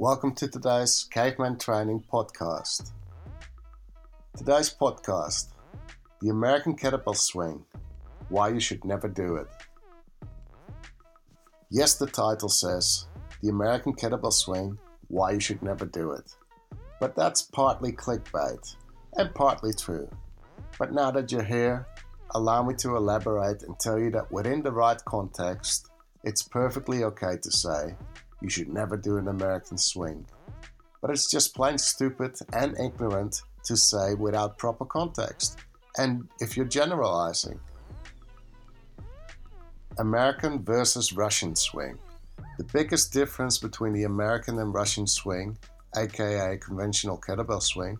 Welcome to today's Caveman Training Podcast. Today's podcast The American Kettlebell Swing Why You Should Never Do It. Yes, the title says The American Kettlebell Swing Why You Should Never Do It. But that's partly clickbait and partly true. But now that you're here, allow me to elaborate and tell you that within the right context, it's perfectly okay to say you should never do an American swing. But it's just plain stupid and ignorant to say without proper context. And if you're generalizing, American versus Russian swing. The biggest difference between the American and Russian swing, aka conventional kettlebell swing,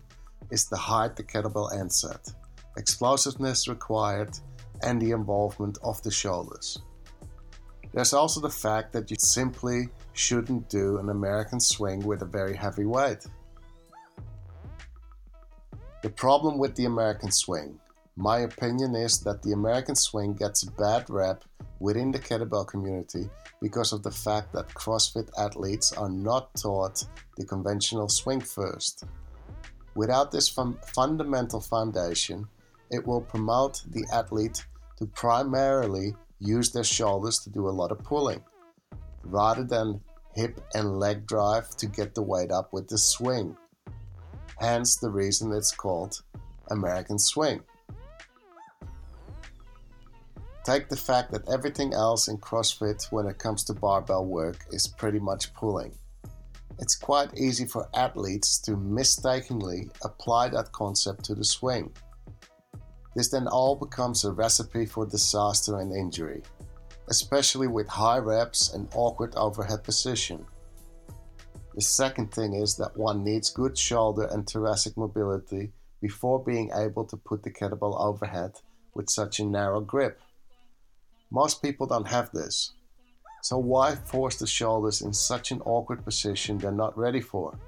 is the height the kettlebell ends at, explosiveness required, and the involvement of the shoulders. There's also the fact that you simply shouldn't do an American swing with a very heavy weight. The problem with the American swing, my opinion is that the American swing gets a bad rep within the kettlebell community because of the fact that CrossFit athletes are not taught the conventional swing first. Without this fun- fundamental foundation, it will promote the athlete to primarily use their shoulders to do a lot of pulling, rather than hip and leg drive to get the weight up with the swing. Hence the reason it's called American Swing. Take the fact that everything else in CrossFit when it comes to barbell work is pretty much pulling. It's quite easy for athletes to mistakenly apply that concept to the swing. This then all becomes a recipe for disaster and injury, especially with high reps and awkward overhead position. The second thing is that one needs good shoulder and thoracic mobility before being able to put the kettlebell overhead with such a narrow grip. Most people don't have this. So why force the shoulders in such an awkward position they're not ready for?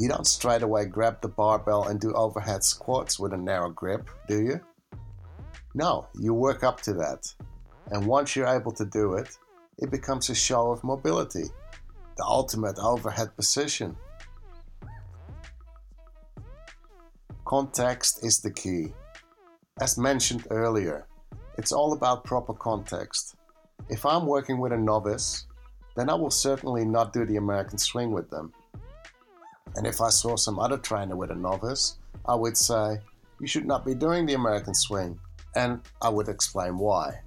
You don't straight away grab the barbell and do overhead squats with a narrow grip, do you? No, you work up to that. And once you're able to do it, it becomes a show of mobility, the ultimate overhead position. Context is the key. As mentioned earlier, it's all about proper context. If I'm working with a novice, then I will certainly not do the American swing with them. And if I saw some other trainer with a novice, I would say, You should not be doing the American swing. And I would explain why.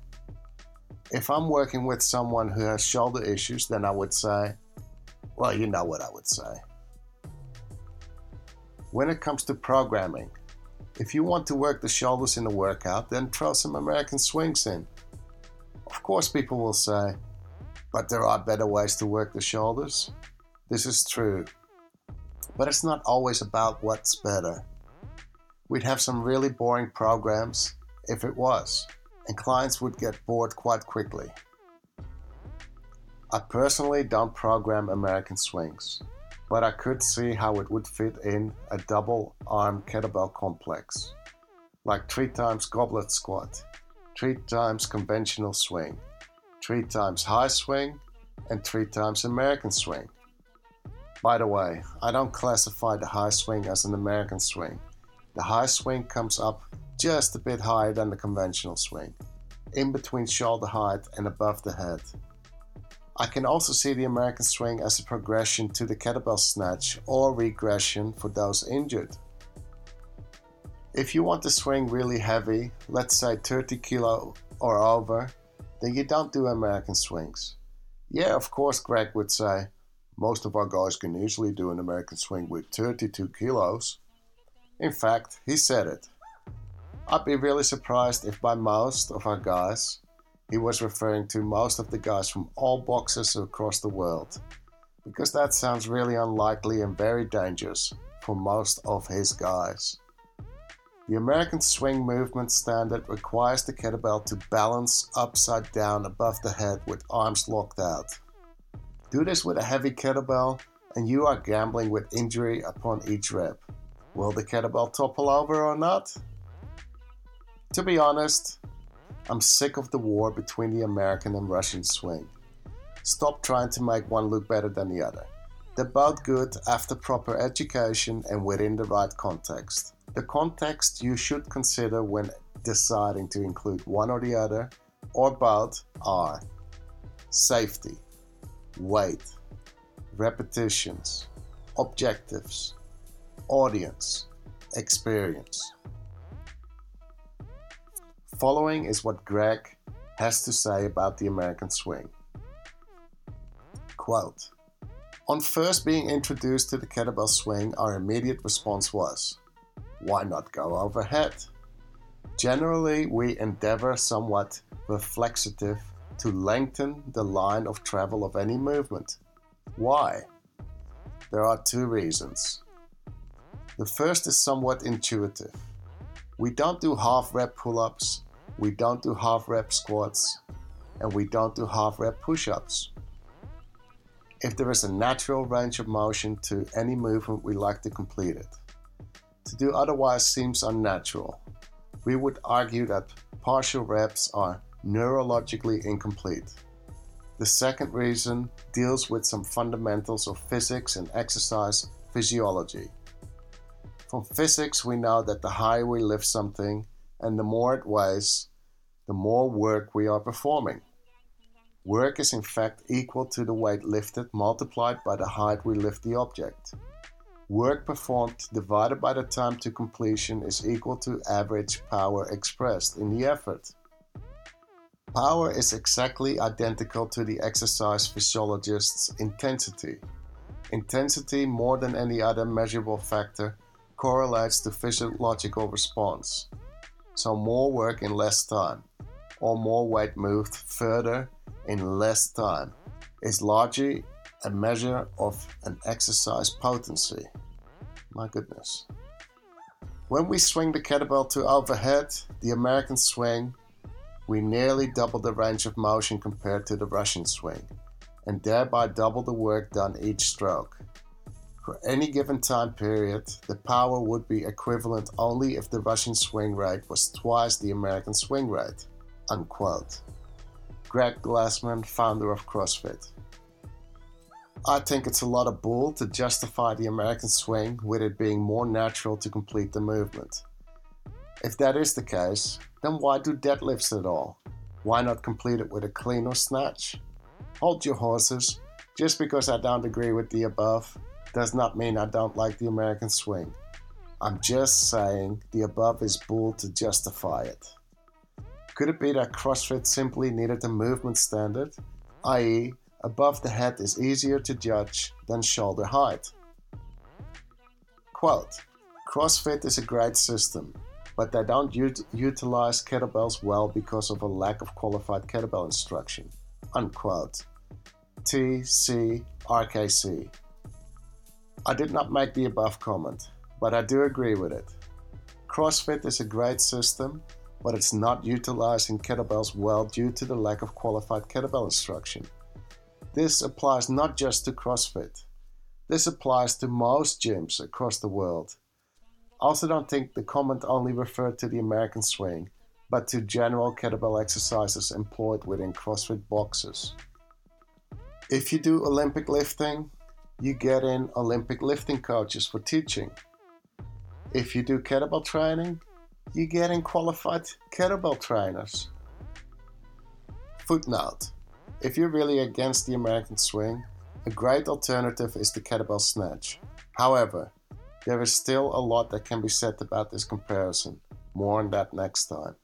If I'm working with someone who has shoulder issues, then I would say, Well, you know what I would say. When it comes to programming, if you want to work the shoulders in a workout, then throw some American swings in. Of course, people will say, but there are better ways to work the shoulders. This is true. But it's not always about what's better. We'd have some really boring programs if it was, and clients would get bored quite quickly. I personally don't program American swings but I could see how it would fit in a double arm kettlebell complex, like three times goblet squat, three times conventional swing, three times high swing, and three times American swing. By the way, I don't classify the high swing as an American swing. The high swing comes up just a bit higher than the conventional swing, in between shoulder height and above the head. I can also see the American swing as a progression to the kettlebell snatch or regression for those injured. If you want to swing really heavy, let's say 30 kilo or over, then you don't do American swings. Yeah, of course, Greg would say, most of our guys can easily do an American swing with 32 kilos. In fact, he said it. I'd be really surprised if by most of our guys, he was referring to most of the guys from all boxes across the world, because that sounds really unlikely and very dangerous for most of his guys. The American swing movement standard requires the kettlebell to balance upside down above the head with arms locked out. Do this with a heavy kettlebell, and you are gambling with injury upon each rep. Will the kettlebell topple over or not? To be honest, I'm sick of the war between the American and Russian swing. Stop trying to make one look better than the other. They're both good after proper education and within the right context. The context you should consider when deciding to include one or the other, or both, are safety, weight, repetitions, objectives, audience, experience. Following is what Greg has to say about the American swing. Quote On first being introduced to the kettlebell swing, our immediate response was, Why not go overhead? Generally, we endeavor somewhat reflexive to lengthen the line of travel of any movement. Why? There are two reasons. The first is somewhat intuitive. We don't do half rep pull ups, we don't do half rep squats, and we don't do half rep push ups. If there is a natural range of motion to any movement, we like to complete it. To do otherwise seems unnatural. We would argue that partial reps are neurologically incomplete. The second reason deals with some fundamentals of physics and exercise physiology. From physics, we know that the higher we lift something and the more it weighs, the more work we are performing. Work is in fact equal to the weight lifted multiplied by the height we lift the object. Work performed divided by the time to completion is equal to average power expressed in the effort. Power is exactly identical to the exercise physiologist's intensity. Intensity, more than any other measurable factor, correlates to physiological response. So, more work in less time, or more weight moved further in less time, is largely a measure of an exercise potency. My goodness. When we swing the kettlebell to overhead, the American swing, we nearly double the range of motion compared to the Russian swing, and thereby double the work done each stroke. For any given time period, the power would be equivalent only if the Russian swing rate was twice the American swing rate. Unquote. Greg Glassman, founder of CrossFit. I think it's a lot of bull to justify the American swing with it being more natural to complete the movement. If that is the case, then why do deadlifts at all? Why not complete it with a clean or snatch? Hold your horses. Just because I don't agree with the above does not mean I don't like the American swing. I'm just saying the above is bull to justify it. Could it be that CrossFit simply needed a movement standard, i.e., above the head is easier to judge than shoulder height. Quote CrossFit is a great system, but they don't ut- utilize kettlebells well because of a lack of qualified kettlebell instruction. Unquote. TCRKC. I did not make the above comment, but I do agree with it. CrossFit is a great system, but it's not utilizing kettlebells well due to the lack of qualified kettlebell instruction. This applies not just to CrossFit. This applies to most gyms across the world. I also don't think the comment only referred to the American swing, but to general kettlebell exercises employed within CrossFit boxes. If you do Olympic lifting, you get in Olympic lifting coaches for teaching. If you do kettlebell training, you get in qualified kettlebell trainers. Footnote if you're really against the American swing, a great alternative is the kettlebell snatch. However, there is still a lot that can be said about this comparison. More on that next time.